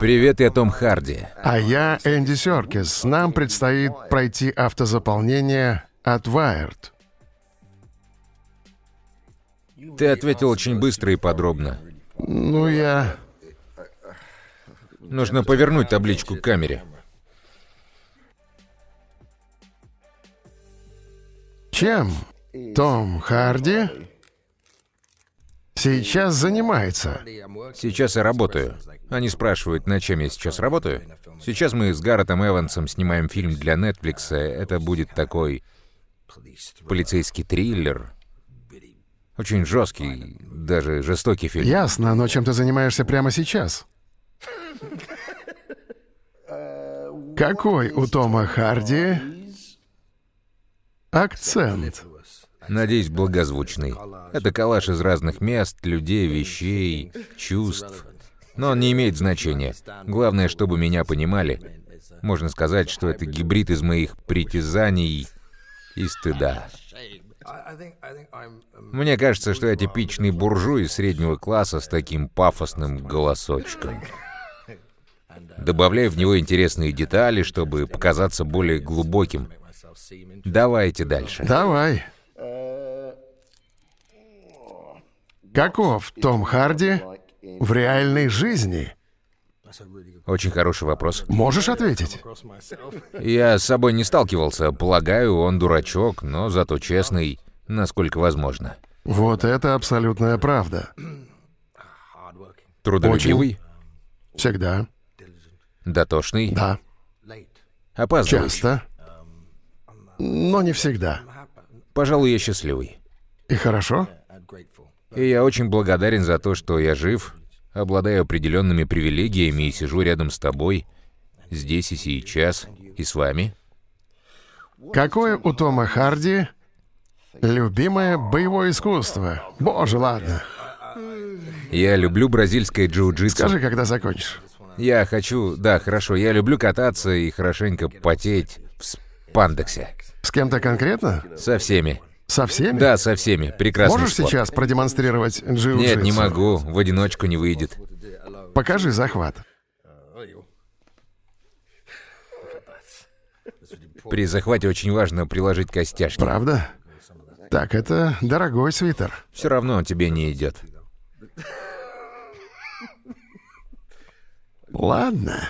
Привет, я Том Харди. А я Энди Серкис. Нам предстоит пройти автозаполнение от Wired. Ты ответил очень быстро и подробно. Ну, я... Нужно повернуть табличку к камере. Чем Том Харди сейчас занимается? Сейчас я работаю. Они спрашивают, над чем я сейчас работаю. Сейчас мы с Гарретом Эвансом снимаем фильм для Netflix. Это будет такой полицейский триллер. Очень жесткий, даже жестокий фильм. Ясно, но чем ты занимаешься прямо сейчас? Какой у Тома Харди акцент? Надеюсь, благозвучный. Это коллаж из разных мест, людей, вещей, чувств. Но он не имеет значения. Главное, чтобы меня понимали. Можно сказать, что это гибрид из моих притязаний и стыда. Мне кажется, что я типичный буржуй среднего класса с таким пафосным голосочком. Добавляю в него интересные детали, чтобы показаться более глубоким. Давайте дальше. Давай. Каков Том Харди в реальной жизни? Очень хороший вопрос. Можешь ответить? Я с собой не сталкивался. Полагаю, он дурачок, но зато честный, насколько возможно. Вот это абсолютная правда. Трудолюбивый, Всегда. дотошный, Да. опаздывающий. Часто. Но не всегда. Пожалуй, я счастливый. И хорошо? И я очень благодарен за то, что я жив, обладаю определенными привилегиями и сижу рядом с тобой, здесь и сейчас, и с вами. Какое у Тома Харди любимое боевое искусство? Боже, ладно. Я люблю бразильское джиу-джитсу. Скажи, когда закончишь. Я хочу... Да, хорошо, я люблю кататься и хорошенько потеть в спандексе. С кем-то конкретно? Со всеми. Со всеми? Да, со всеми. Прекрасный Можешь спорт. сейчас продемонстрировать джиу Нет, не могу. В одиночку не выйдет. Покажи захват. При захвате очень важно приложить костяшки. Правда? Так, это дорогой свитер. Все равно он тебе не идет. Ладно.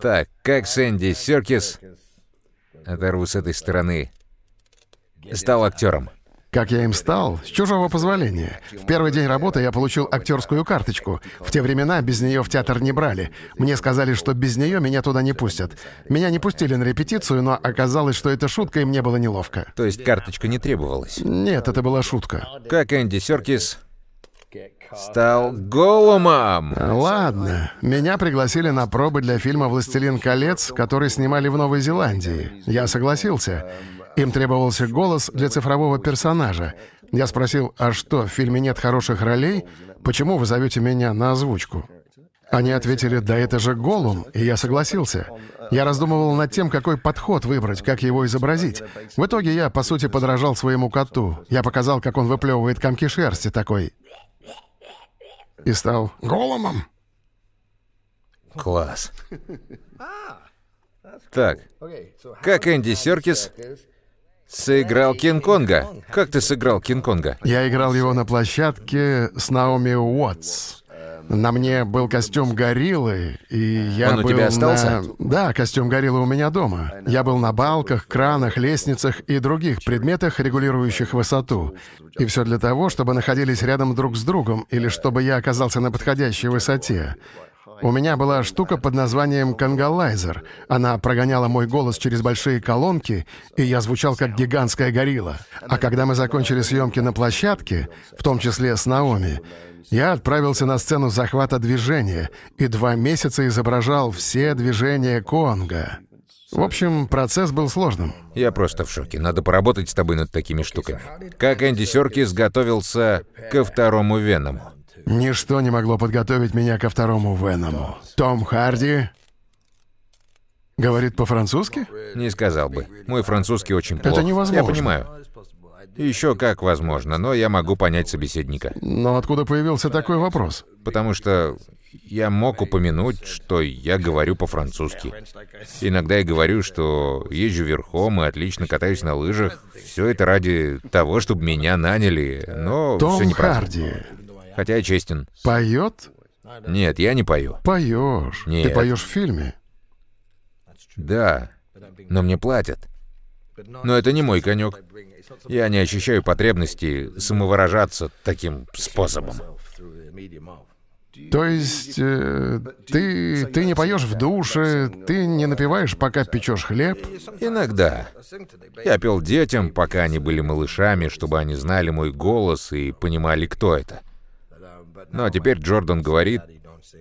Так, как Сэнди Серкис, оторву с этой стороны, стал актером. Как я им стал? С чужого позволения. В первый день работы я получил актерскую карточку. В те времена без нее в театр не брали. Мне сказали, что без нее меня туда не пустят. Меня не пустили на репетицию, но оказалось, что это шутка, и мне было неловко. То есть карточка не требовалась. Нет, это была шутка. Как Энди Серкис стал Голумом. Ладно. Меня пригласили на пробы для фильма «Властелин колец», который снимали в Новой Зеландии. Я согласился. Им требовался голос для цифрового персонажа. Я спросил, а что, в фильме нет хороших ролей? Почему вы зовете меня на озвучку? Они ответили, да это же Голум, и я согласился. Я раздумывал над тем, какой подход выбрать, как его изобразить. В итоге я, по сути, подражал своему коту. Я показал, как он выплевывает комки шерсти такой. И стал Голумом. Класс. Так, как Энди Серкис сыграл Кинг-Конга? Как ты сыграл Кинг-Конга? Я играл его на площадке с Наоми Уотс. На мне был костюм гориллы, и я Он у был тебя остался? на... Да, костюм гориллы у меня дома. Я был на балках, кранах, лестницах и других предметах, регулирующих высоту. И все для того, чтобы находились рядом друг с другом, или чтобы я оказался на подходящей высоте. У меня была штука под названием «Конгалайзер». Она прогоняла мой голос через большие колонки, и я звучал как гигантская горилла. А когда мы закончили съемки на площадке, в том числе с Наоми, я отправился на сцену захвата движения и два месяца изображал все движения Конга. В общем, процесс был сложным. Я просто в шоке. Надо поработать с тобой над такими штуками. Как Энди Серкис готовился ко второму Веному? Ничто не могло подготовить меня ко второму Веному. Том Харди говорит по-французски? Не сказал бы. Мой французский очень плох. невозможно. Я понимаю. Еще как возможно, но я могу понять собеседника. Но откуда появился такой вопрос? Потому что я мог упомянуть, что я говорю по-французски. Иногда я говорю, что езжу верхом и отлично катаюсь на лыжах. Все это ради того, чтобы меня наняли, но все Том неправда. Харди Хотя я честен. поет? Нет, я не пою. Поешь. Ты Нет. поешь в фильме. Да, но мне платят. Но это не мой конек. Я не ощущаю потребности самовыражаться таким способом. То есть э, ты, ты не поешь в душе, ты не напиваешь, пока печешь хлеб. Иногда. Я пел детям, пока они были малышами, чтобы они знали мой голос и понимали, кто это. Но теперь Джордан говорит,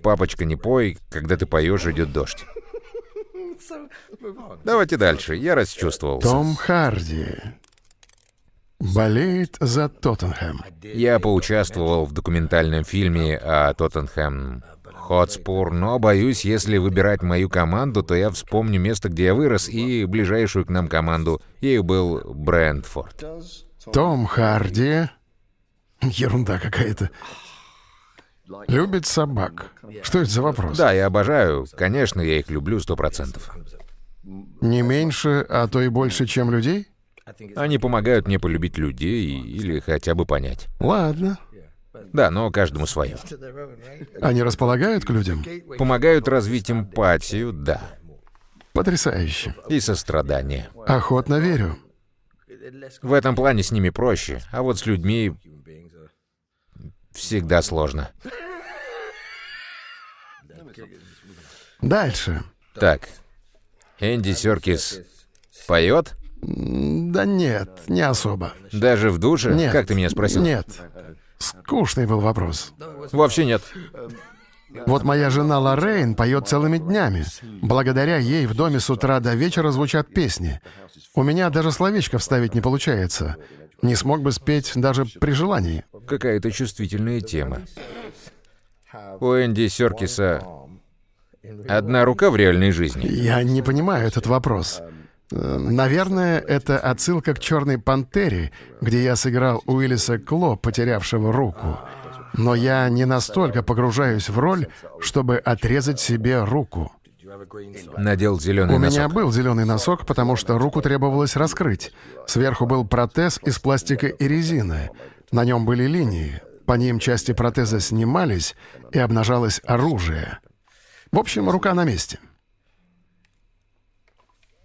папочка, не пой, когда ты поешь, идет дождь. Давайте дальше, я расчувствовался. Том Харди болеет за Тоттенхэм. Я поучаствовал в документальном фильме о Тоттенхэм Хотспур, но боюсь, если выбирать мою команду, то я вспомню место, где я вырос, и ближайшую к нам команду. Ею был Брентфорд. Том Харди... Ерунда какая-то. Любит собак. Что это за вопрос? Да, я обожаю. Конечно, я их люблю сто процентов. Не меньше, а то и больше, чем людей? Они помогают мне полюбить людей или хотя бы понять. Ладно. Да, но каждому свое. Они располагают к людям? Помогают развить эмпатию, да, Потрясающе. и сострадание. Охотно верю. В этом плане с ними проще, а вот с людьми всегда сложно. Дальше. Так, Энди Серкис поет? Да нет, не особо. Даже в душе? Нет. Как ты меня спросил? Нет. Скучный был вопрос. Вовсе нет. Вот моя жена Лоррейн поет целыми днями. Благодаря ей в доме с утра до вечера звучат песни. У меня даже словечко вставить не получается. Не смог бы спеть даже при желании. Какая-то чувствительная тема. У Энди Серкиса одна рука в реальной жизни. Я не понимаю этот вопрос. Э, Наверное, это отсылка к «Черной пантере», где я сыграл Уиллиса Кло, потерявшего руку. Но я не настолько погружаюсь в роль, чтобы отрезать себе руку. Надел зеленый У меня носок. был зеленый носок, потому что руку требовалось раскрыть. Сверху был протез из пластика и резины. На нем были линии. По ним части протеза снимались, и обнажалось оружие. В общем, рука на месте.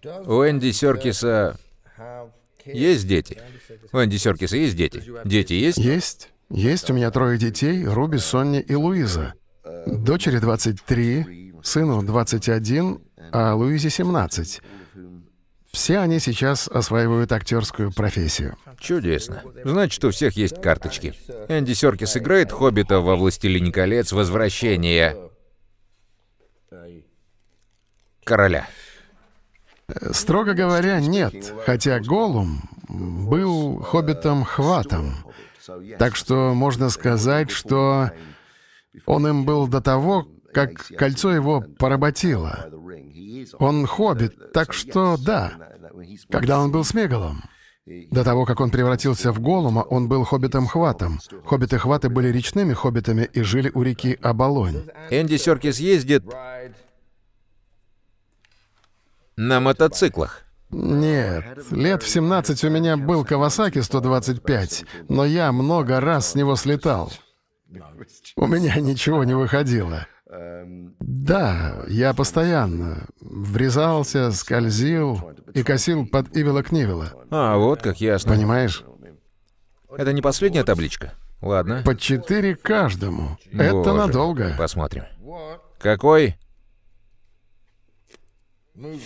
У Энди Серкиса есть дети? У Энди Серкиса есть дети? Дети есть? Есть. Есть у меня трое детей, Руби, Сонни и Луиза. Дочери 23, сыну 21, а Луизе 17. Все они сейчас осваивают актерскую профессию. Чудесно. Значит, у всех есть карточки. Энди Серкис играет Хоббита во «Властелине колец. Возвращение короля». Строго говоря, нет, хотя Голум был хоббитом-хватом. Так что можно сказать, что он им был до того, как кольцо его поработило. Он хоббит, так что да, когда он был Смегалом. До того, как он превратился в Голума, он был хоббитом-хватом. Хоббиты-хваты были речными хоббитами и жили у реки Абалонь. Энди Серкис ездит на мотоциклах. Нет, лет в 17 у меня был Кавасаки 125, но я много раз с него слетал. У меня ничего не выходило. Да, я постоянно врезался, скользил и косил под Ивела Книвела. А, вот как ясно. Понимаешь? Это не последняя табличка? Ладно. По четыре каждому. Это Боже, надолго. Посмотрим. Какой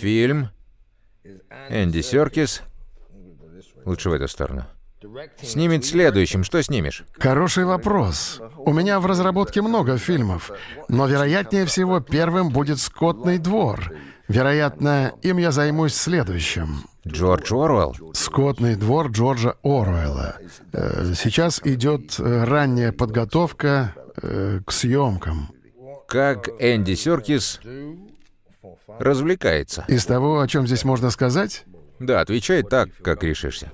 фильм Энди Серкис лучше в эту сторону. Снимет следующим. Что снимешь? Хороший вопрос. У меня в разработке много фильмов, но вероятнее всего первым будет «Скотный двор». Вероятно, им я займусь следующим. Джордж Оруэлл? «Скотный двор» Джорджа Оруэлла. Э, Сейчас идет э, ранняя подготовка э, к съемкам. Как Энди Серкис развлекается? Из того, о чем здесь можно сказать, Да, отвечай так, как решишься.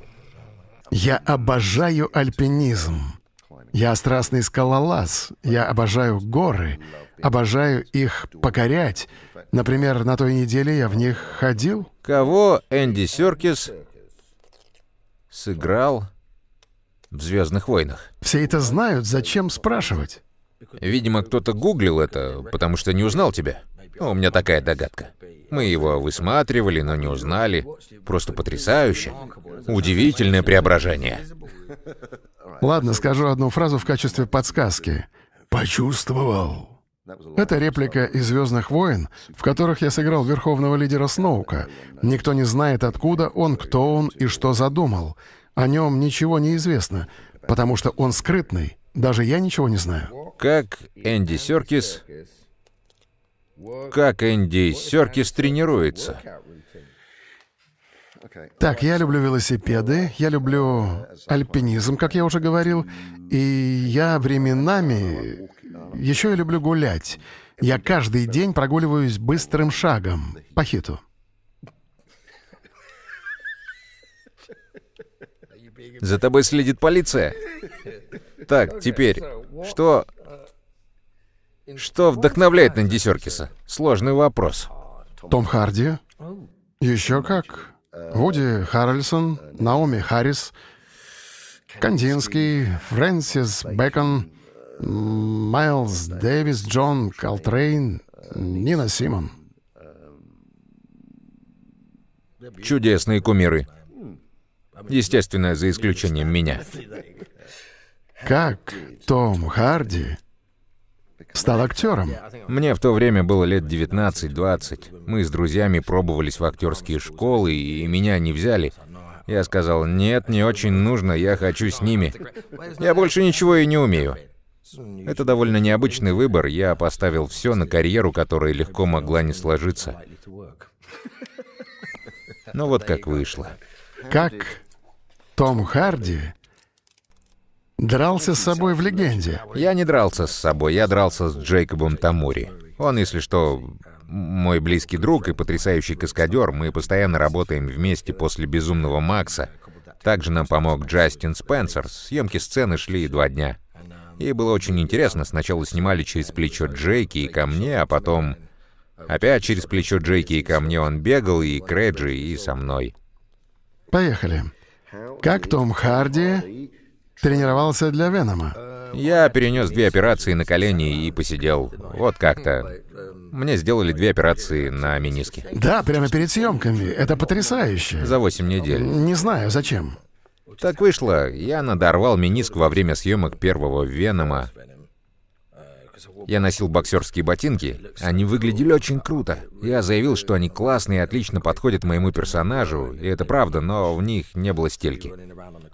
Я обожаю альпинизм. Я страстный скалолаз. Я обожаю горы. обожаю их покорять. Например, на той неделе я в них ходил. Кого Энди Серкис сыграл в «Звездных войнах»? Все это знают, зачем спрашивать? Видимо, кто-то гуглил это, потому что не узнал тебя. Ну, у меня такая догадка. Мы его высматривали, но не узнали. Просто потрясающе. Удивительное преображение. Ладно, скажу одну фразу в качестве подсказки. «Почувствовал». Это реплика из «Звездных войн», в которых я сыграл верховного лидера Сноука. Никто не знает, откуда он, кто он и что задумал. О нем ничего не известно, потому что он скрытный. Даже я ничего не знаю. Как Энди Серкис... Как Энди Серкис тренируется? Так, я люблю велосипеды, я люблю альпинизм, как я уже говорил, и я временами... Еще я люблю гулять. Я каждый день прогуливаюсь быстрым шагом по хиту. За тобой следит полиция. Так, теперь, что... Что вдохновляет Нэнди Серкиса? Сложный вопрос. Том Харди. Еще как. Вуди Харрельсон, Наоми Харрис, Кандинский, Фрэнсис Бэкон, Майлз Дэвис, Джон Колтрейн, Нина Симон. Чудесные кумиры. Естественно, за исключением меня. Как Том Харди стал актером? Мне в то время было лет 19-20. Мы с друзьями пробовались в актерские школы, и меня не взяли. Я сказал, нет, не очень нужно, я хочу с ними. Я больше ничего и не умею. Это довольно необычный выбор. Я поставил все на карьеру, которая легко могла не сложиться. Ну вот как вышло. Как Том Харди дрался с собой в легенде. Я не дрался с собой, я дрался с Джейкобом Тамури. Он, если что, мой близкий друг и потрясающий каскадер. Мы постоянно работаем вместе после «Безумного Макса». Также нам помог Джастин Спенсер. Съемки сцены шли два дня. И было очень интересно. Сначала снимали через плечо Джейки и ко мне, а потом... Опять через плечо Джейки и ко мне он бегал, и к Реджи, и со мной. Поехали. Как Том Харди тренировался для Венома? Я перенес две операции на колени и посидел. Вот как-то. Мне сделали две операции на мениске. Да, прямо перед съемками. Это потрясающе. За восемь недель. Не знаю, зачем. Так вышло. Я надорвал мениск во время съемок первого Венома. Я носил боксерские ботинки. Они выглядели очень круто. Я заявил, что они классные и отлично подходят моему персонажу, и это правда, но в них не было стельки.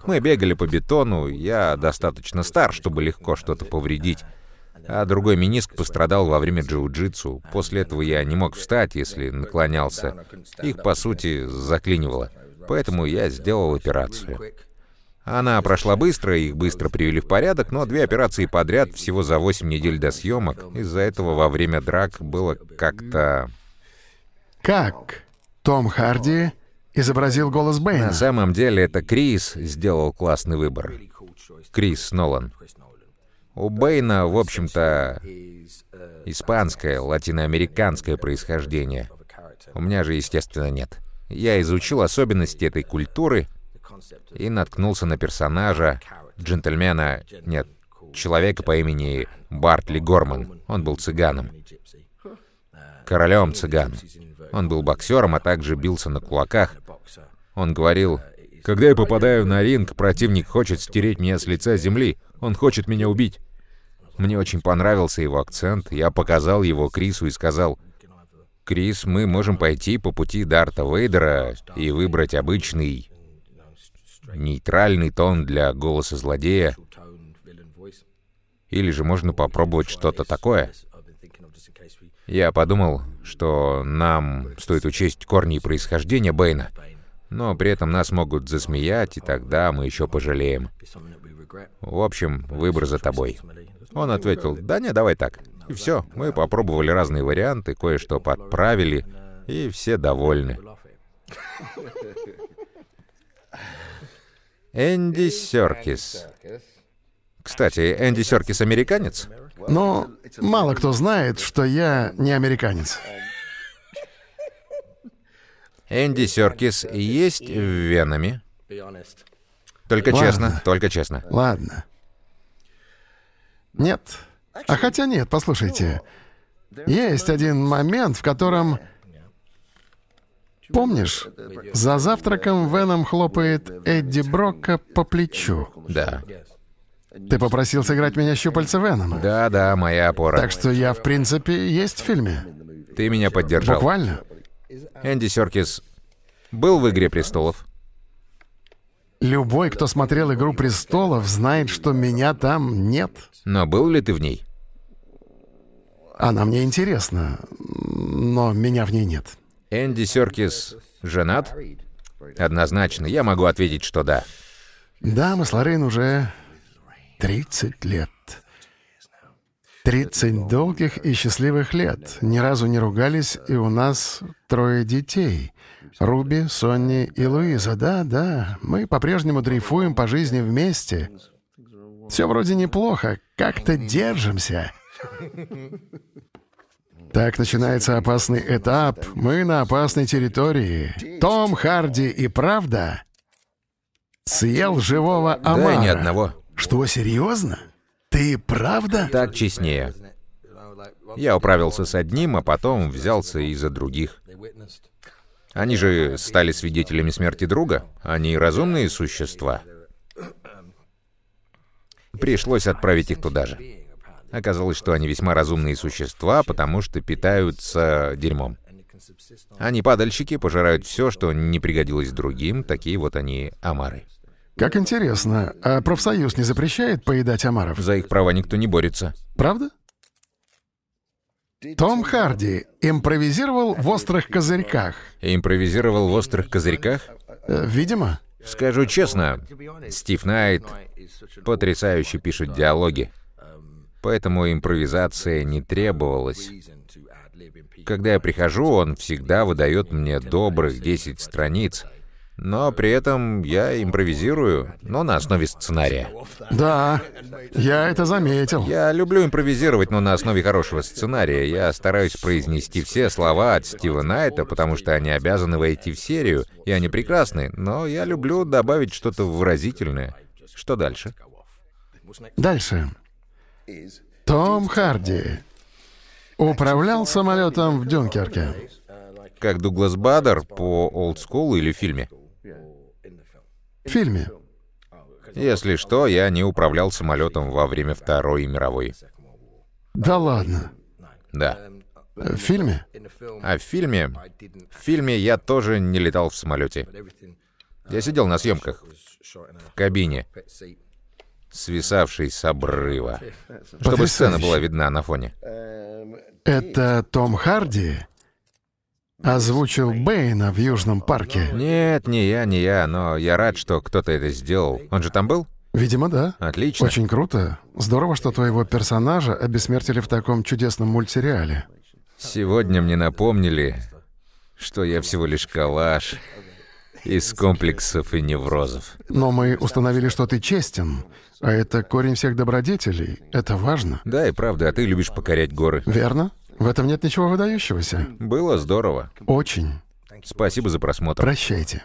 Мы бегали по бетону, я достаточно стар, чтобы легко что-то повредить. А другой мениск пострадал во время джиу-джитсу. После этого я не мог встать, если наклонялся. Их, по сути, заклинивало. Поэтому я сделал операцию. Она прошла быстро, их быстро привели в порядок, но две операции подряд всего за 8 недель до съемок. Из-за этого во время драк было как-то... Как Том Харди изобразил голос Бэйна? На самом деле это Крис сделал классный выбор. Крис Нолан. У Бэйна, в общем-то, испанское, латиноамериканское происхождение. У меня же, естественно, нет. Я изучил особенности этой культуры — и наткнулся на персонажа, джентльмена, нет, человека по имени Бартли Горман. Он был цыганом. Королем цыган. Он был боксером, а также бился на кулаках. Он говорил, «Когда я попадаю на ринг, противник хочет стереть меня с лица земли. Он хочет меня убить». Мне очень понравился его акцент. Я показал его Крису и сказал, «Крис, мы можем пойти по пути Дарта Вейдера и выбрать обычный нейтральный тон для голоса злодея. Или же можно попробовать что-то такое. Я подумал, что нам стоит учесть корни и происхождение Бэйна, но при этом нас могут засмеять, и тогда мы еще пожалеем. В общем, выбор за тобой. Он ответил, да не, давай так. И все, мы попробовали разные варианты, кое-что подправили, и все довольны. Энди Серкис. Кстати, Энди Серкис американец? Но мало кто знает, что я не американец. Энди Серкис есть венами? Только Ладно. честно, только честно. Ладно. Нет. А хотя нет, послушайте. Есть один момент, в котором... Помнишь, за завтраком Веном хлопает Эдди Брокка по плечу. Да. Ты попросил сыграть меня щупальца Венома. Да, да, моя опора. Так что я, в принципе, есть в фильме. Ты меня поддержал. Буквально. Энди Серкис был в «Игре престолов». Любой, кто смотрел «Игру престолов», знает, что меня там нет. Но был ли ты в ней? Она мне интересна, но меня в ней нет. Энди Серкис женат? Однозначно, я могу ответить, что да. Да, мы с Лоррейн уже 30 лет. 30 долгих и счастливых лет. Ни разу не ругались, и у нас трое детей. Руби, Сонни и Луиза. Да, да, мы по-прежнему дрейфуем по жизни вместе. Все вроде неплохо, как-то держимся. Так начинается опасный этап. Мы на опасной территории. Том Харди и правда съел живого омара. Да, ни одного. Что, серьезно? Ты правда? Так честнее. Я управился с одним, а потом взялся и за других. Они же стали свидетелями смерти друга. Они разумные существа. Пришлось отправить их туда же. Оказалось, что они весьма разумные существа, потому что питаются дерьмом. Они падальщики, пожирают все, что не пригодилось другим, такие вот они омары. Как интересно, а профсоюз не запрещает поедать омаров? За их права никто не борется. Правда? Том Харди импровизировал в острых козырьках. Импровизировал в острых козырьках? Э, видимо. Скажу честно, Стив Найт потрясающе пишет диалоги, поэтому импровизация не требовалась. Когда я прихожу, он всегда выдает мне добрых 10 страниц, но при этом я импровизирую, но на основе сценария. Да, я это заметил. Я люблю импровизировать, но на основе хорошего сценария. Я стараюсь произнести все слова от Стива Найта, потому что они обязаны войти в серию, и они прекрасны, но я люблю добавить что-то выразительное. Что дальше? Дальше. Том Харди управлял самолетом в Дюнкерке. Как Дуглас Бадер по олдскулу или в фильме? В фильме. Если что, я не управлял самолетом во время Второй мировой. Да ладно. Да. В фильме? А в фильме... В фильме я тоже не летал в самолете. Я сидел на съемках в кабине, свисавшей с обрыва, чтобы сцена была видна на фоне. Это Том Харди озвучил Бэйна в Южном парке. Нет, не я, не я, но я рад, что кто-то это сделал. Он же там был? Видимо, да. Отлично. Очень круто. Здорово, что твоего персонажа обессмертили в таком чудесном мультсериале. Сегодня мне напомнили, что я всего лишь калаш из комплексов и неврозов. Но мы установили, что ты честен, а это корень всех добродетелей. Это важно. Да, и правда, а ты любишь покорять горы. Верно? В этом нет ничего выдающегося. Было здорово. Очень. Спасибо за просмотр. Прощайте.